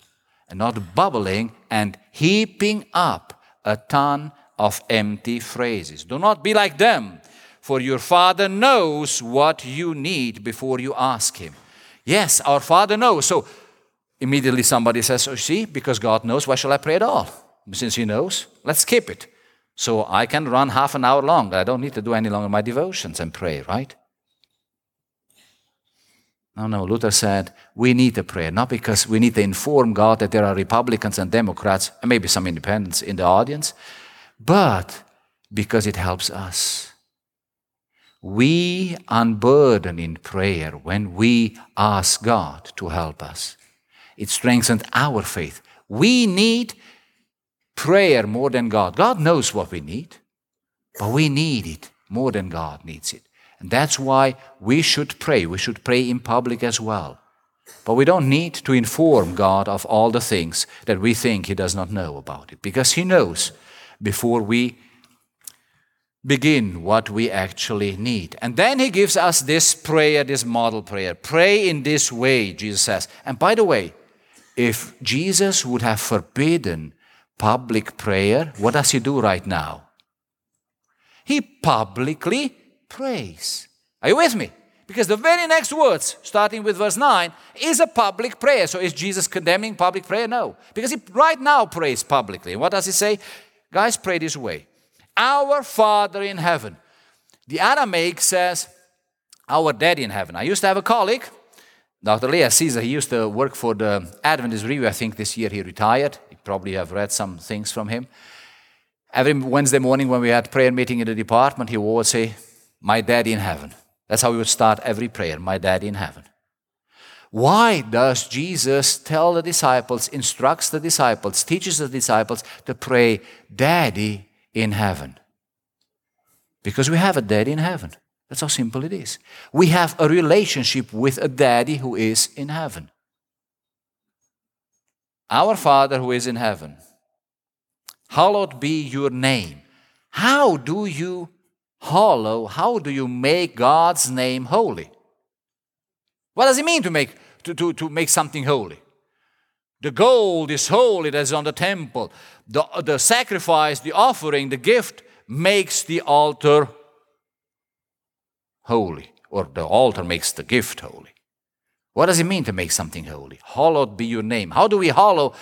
and not bubbling and heaping up a ton of empty phrases. Do not be like them for your Father knows what you need before you ask Him. Yes, our Father knows. So immediately somebody says, Oh, see, because God knows, why shall I pray at all? Since He knows, let's skip it. So I can run half an hour long. I don't need to do any longer my devotions and pray, right? No, no, Luther said we need a prayer, not because we need to inform God that there are Republicans and Democrats, and maybe some independents in the audience, but because it helps us we unburden in prayer when we ask God to help us. It strengthens our faith. We need prayer more than God. God knows what we need, but we need it more than God needs it. And that's why we should pray. We should pray in public as well. But we don't need to inform God of all the things that we think He does not know about it, because He knows before we begin what we actually need. And then he gives us this prayer, this model prayer. Pray in this way, Jesus says. And by the way, if Jesus would have forbidden public prayer, what does he do right now? He publicly prays. Are you with me? Because the very next words, starting with verse 9, is a public prayer. So is Jesus condemning public prayer? No. Because he right now prays publicly. What does he say? Guys, pray this way. Our Father in heaven. The Aramaic says, Our Daddy in heaven. I used to have a colleague, Dr. Lael Caesar. He used to work for the Adventist Review. I think this year he retired. Probably have read some things from him. Every Wednesday morning when we had prayer meeting in the department, he would say, My Daddy in heaven. That's how we would start every prayer, My Daddy in heaven. Why does Jesus tell the disciples, instructs the disciples, teaches the disciples to pray, Daddy in heaven. Because we have a daddy in heaven. That's how simple it is. We have a relationship with a daddy who is in heaven. Our Father who is in heaven, hallowed be your name. How do you hallow, how do you make God's name holy? What does it mean to make, to, to, to make something holy? The gold is holy that is on the temple. The, the sacrifice, the offering, the gift makes the altar holy, or the altar makes the gift holy. What does it mean to make something holy? Hallowed be your name. How do we hallow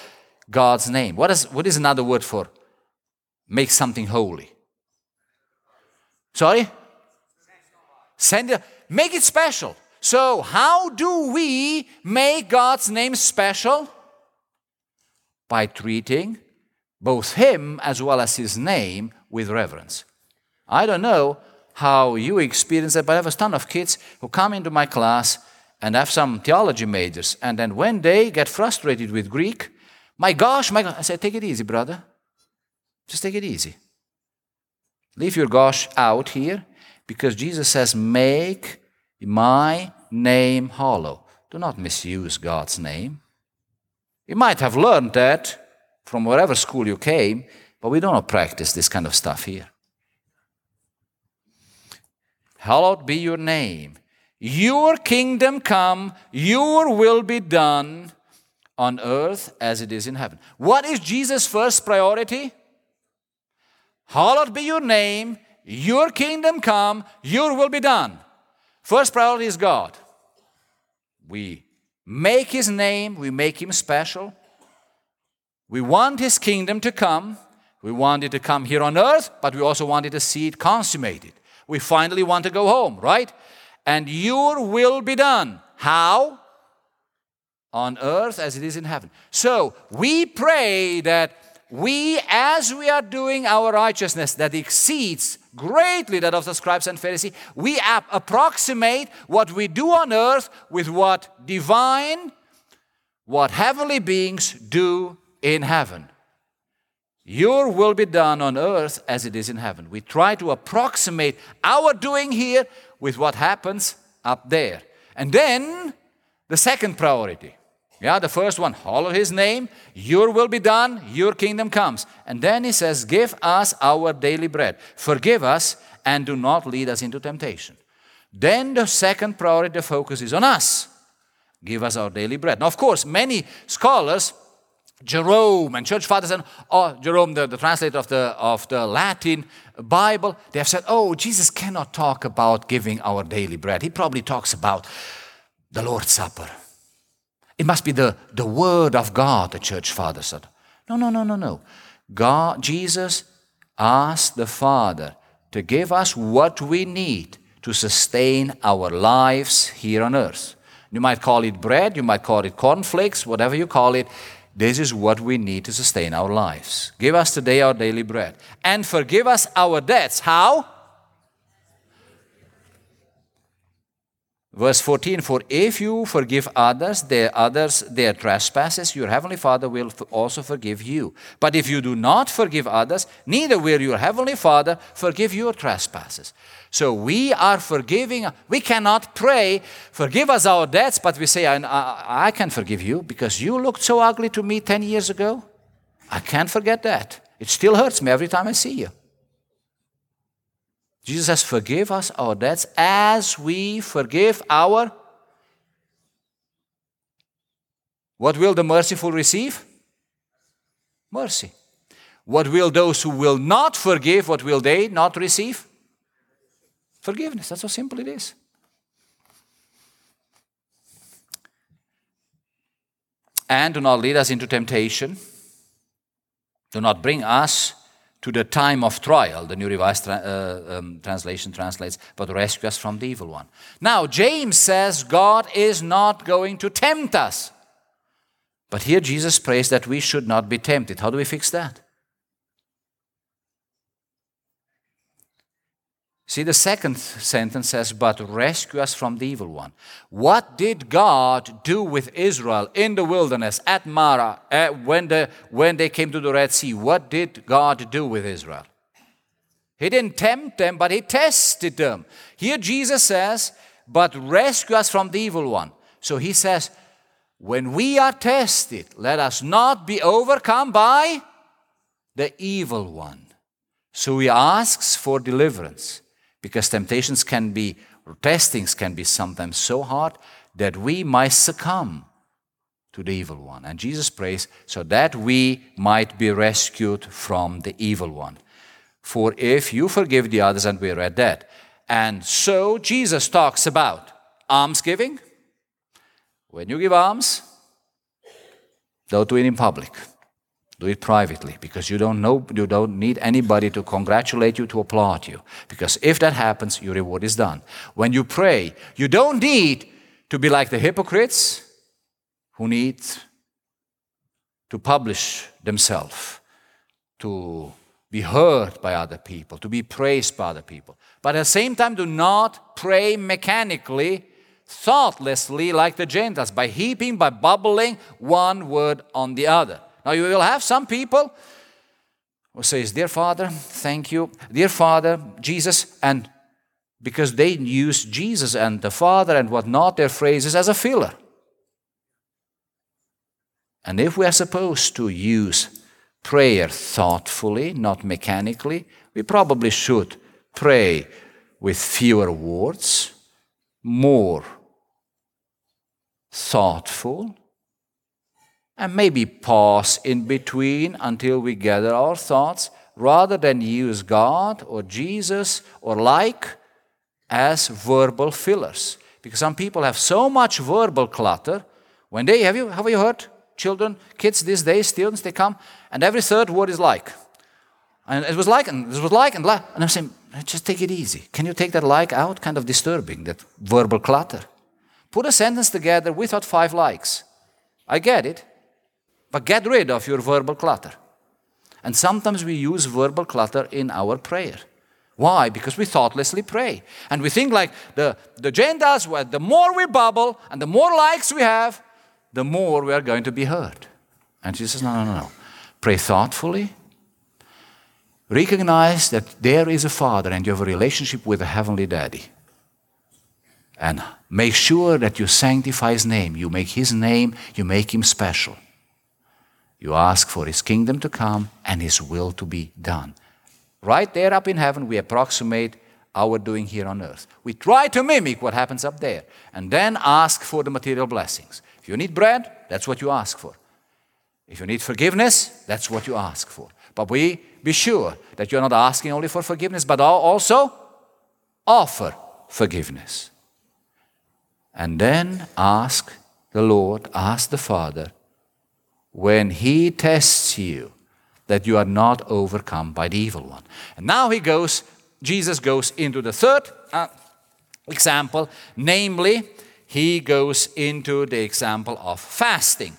God's name? What is, what is another word for make something holy? Sorry? Send it. Make it special. So, how do we make God's name special? By treating both Him as well as His name with reverence. I don't know how you experience that, but I have a ton of kids who come into my class and have some theology majors, and then when they get frustrated with Greek, my gosh, my gosh, I say, take it easy, brother. Just take it easy. Leave your gosh out here because Jesus says, make my name hollow. Do not misuse God's name. You might have learned that from wherever school you came, but we don't practice this kind of stuff here. Hallowed be your name. Your kingdom come, your will be done on earth as it is in heaven. What is Jesus' first priority? Hallowed be your name, your kingdom come, your will be done. First priority is God. We make his name, we make him special. We want his kingdom to come. We want it to come here on earth, but we also want it to see it consummated. We finally want to go home, right? And your will be done. How? On earth as it is in heaven. So we pray that we, as we are doing our righteousness that exceeds greatly that of the scribes and Pharisees, we ap- approximate what we do on earth with what divine, what heavenly beings do in heaven. Your will be done on earth as it is in heaven. We try to approximate our doing here with what happens up there. And then the second priority. Yeah, the first one, hallow his name, your will be done, your kingdom comes. And then he says, Give us our daily bread. Forgive us and do not lead us into temptation. Then the second priority, the focus is on us. Give us our daily bread. Now, of course, many scholars Jerome and church fathers and oh, Jerome, the, the translator of the, of the Latin Bible, they have said, oh, Jesus cannot talk about giving our daily bread. He probably talks about the Lord's Supper. It must be the, the Word of God, the church father said. No, no, no, no, no. God, Jesus asked the Father to give us what we need to sustain our lives here on earth. You might call it bread, you might call it cornflakes, whatever you call it. This is what we need to sustain our lives. Give us today our daily bread. And forgive us our debts. How? Verse 14 For if you forgive others their others their trespasses, your heavenly Father will also forgive you. But if you do not forgive others, neither will your heavenly Father forgive your trespasses. So we are forgiving. We cannot pray, forgive us our debts, but we say, I, I, I can forgive you because you looked so ugly to me 10 years ago. I can't forget that. It still hurts me every time I see you. Jesus says, Forgive us our debts as we forgive our. What will the merciful receive? Mercy. What will those who will not forgive, what will they not receive? Forgiveness. That's how simple it is. And do not lead us into temptation. Do not bring us to the time of trial, the New Revised uh, um, Translation translates, but rescue us from the evil one. Now, James says God is not going to tempt us. But here Jesus prays that we should not be tempted. How do we fix that? See, the second sentence says, But rescue us from the evil one. What did God do with Israel in the wilderness at Marah uh, when, the, when they came to the Red Sea? What did God do with Israel? He didn't tempt them, but He tested them. Here Jesus says, But rescue us from the evil one. So He says, When we are tested, let us not be overcome by the evil one. So He asks for deliverance because temptations can be, testings can be sometimes so hard that we might succumb to the evil one. And Jesus prays so that we might be rescued from the evil one. For if you forgive the others, and we read that. And so Jesus talks about almsgiving. When you give alms, don't do it in public. Do it privately because you don't know you don't need anybody to congratulate you to applaud you. Because if that happens, your reward is done. When you pray, you don't need to be like the hypocrites who need to publish themselves, to be heard by other people, to be praised by other people. But at the same time, do not pray mechanically, thoughtlessly, like the Gentiles, by heaping, by bubbling one word on the other. Now, you will have some people who says, Dear Father, thank you. Dear Father, Jesus, and because they use Jesus and the Father and whatnot, their phrases as a filler. And if we are supposed to use prayer thoughtfully, not mechanically, we probably should pray with fewer words, more thoughtful, and maybe pause in between until we gather our thoughts rather than use God or Jesus or like as verbal fillers. Because some people have so much verbal clutter. When they have you have you heard children, kids these days, students, they come, and every third word is like. And it was like, and it was like, and like. And I'm saying, just take it easy. Can you take that like out? Kind of disturbing, that verbal clutter. Put a sentence together without five likes. I get it. But get rid of your verbal clutter. And sometimes we use verbal clutter in our prayer. Why? Because we thoughtlessly pray. And we think like the, the Gentiles, where the more we bubble and the more likes we have, the more we are going to be heard. And Jesus says, no, no, no, no. Pray thoughtfully. Recognize that there is a Father and you have a relationship with a Heavenly Daddy. And make sure that you sanctify His name. You make His name, you make Him special. You ask for His kingdom to come and His will to be done. Right there up in heaven, we approximate our doing here on earth. We try to mimic what happens up there and then ask for the material blessings. If you need bread, that's what you ask for. If you need forgiveness, that's what you ask for. But we be sure that you're not asking only for forgiveness, but also offer forgiveness. And then ask the Lord, ask the Father, when He tests you, that you are not overcome by the evil one. And now He goes, Jesus goes into the third uh, example, namely, he goes into the example of fasting.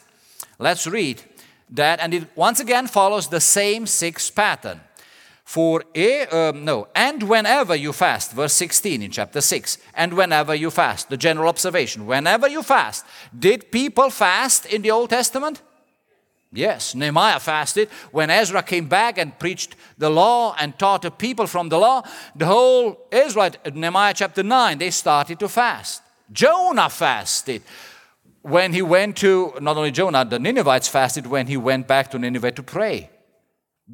Let's read that, and it once again follows the same six pattern. For a, um, no, and whenever you fast, verse 16 in chapter 6, and whenever you fast, the general observation, whenever you fast, did people fast in the Old Testament? Yes, Nehemiah fasted. When Ezra came back and preached the law and taught the people from the law, the whole Israel, Nehemiah chapter 9, they started to fast. Jonah fasted when he went to, not only Jonah, the Ninevites fasted when he went back to Nineveh to pray.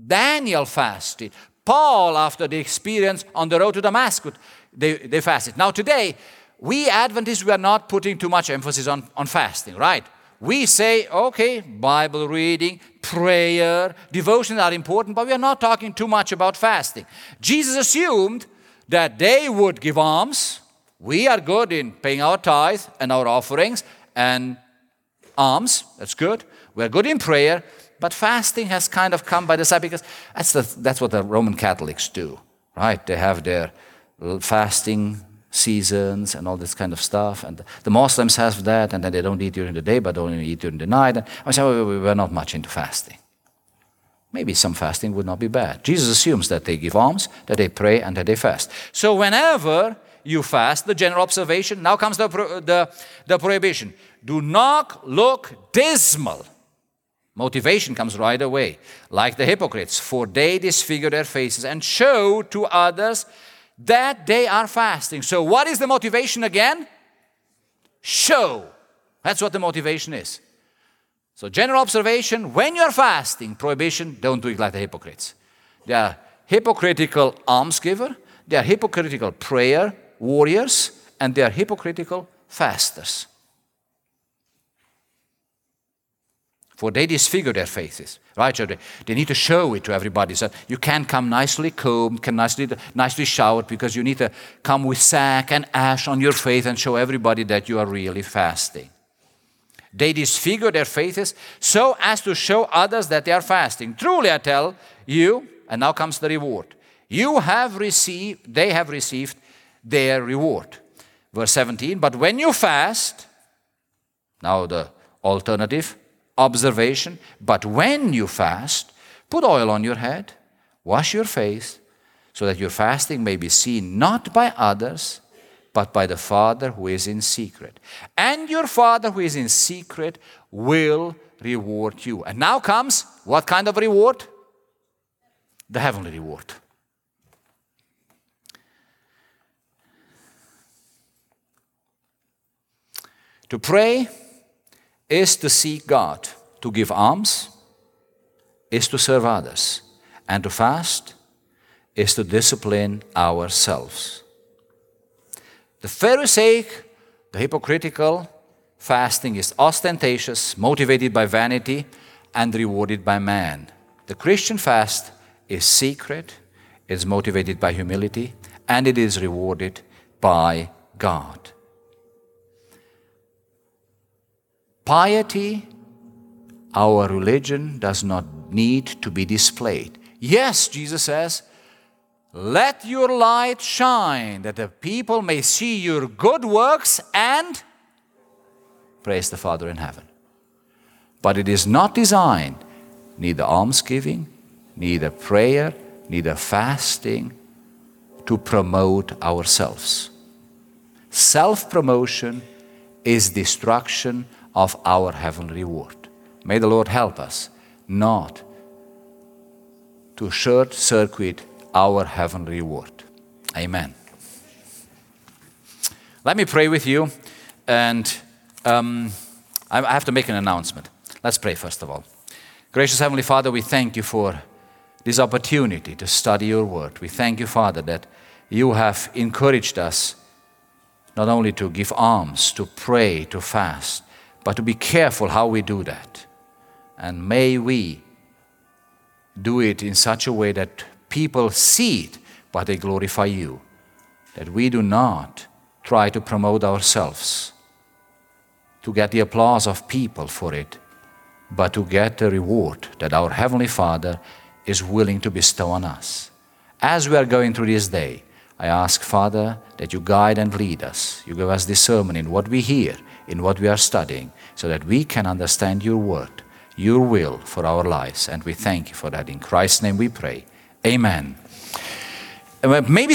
Daniel fasted. Paul, after the experience on the road to Damascus, they, they fasted. Now, today, we Adventists, we are not putting too much emphasis on, on fasting, right? We say, okay, Bible reading, prayer, devotion are important, but we are not talking too much about fasting. Jesus assumed that they would give alms, we are good in paying our tithe and our offerings and alms. That's good. We're good in prayer, but fasting has kind of come by the side because that's, the, that's what the Roman Catholics do, right? They have their fasting seasons and all this kind of stuff. And the Muslims have that, and then they don't eat during the day, but only eat during the night. And I say, well, we're not much into fasting. Maybe some fasting would not be bad. Jesus assumes that they give alms, that they pray, and that they fast. So whenever you fast, the general observation. Now comes the, the, the prohibition. Do not look dismal. Motivation comes right away. Like the hypocrites, for they disfigure their faces and show to others that they are fasting. So, what is the motivation again? Show. That's what the motivation is. So, general observation when you're fasting, prohibition, don't do it like the hypocrites. They are hypocritical almsgiver, they are hypocritical prayer warriors and they are hypocritical fasters. For they disfigure their faces, right? So they, they need to show it to everybody. So you can't come nicely combed, can nicely, nicely showered, because you need to come with sack and ash on your face and show everybody that you are really fasting. They disfigure their faces so as to show others that they are fasting. Truly, I tell you, and now comes the reward. You have received, they have received their reward. Verse 17, but when you fast, now the alternative observation, but when you fast, put oil on your head, wash your face, so that your fasting may be seen not by others, but by the Father who is in secret. And your Father who is in secret will reward you. And now comes what kind of reward? The heavenly reward. To pray is to seek God, to give alms is to serve others, and to fast is to discipline ourselves. The Pharisaic, the hypocritical fasting is ostentatious, motivated by vanity, and rewarded by man. The Christian fast is secret, is motivated by humility, and it is rewarded by God. Piety, our religion, does not need to be displayed. Yes, Jesus says, let your light shine that the people may see your good works and praise the Father in heaven. But it is not designed, neither almsgiving, neither prayer, neither fasting, to promote ourselves. Self promotion is destruction of our heavenly reward. May the Lord help us not to short circuit our heavenly reward. Amen. Let me pray with you, and um, I have to make an announcement. Let's pray first of all. Gracious Heavenly Father, we thank you for this opportunity to study your word. We thank you, Father, that you have encouraged us not only to give alms, to pray, to fast, but to be careful how we do that. And may we do it in such a way that people see it, but they glorify you. That we do not try to promote ourselves, to get the applause of people for it, but to get the reward that our Heavenly Father is willing to bestow on us. As we are going through this day, I ask, Father, that you guide and lead us. You give us discernment in what we hear, in what we are studying, so that we can understand your word, your will for our lives. And we thank you for that. In Christ's name we pray. Amen. Uh, maybe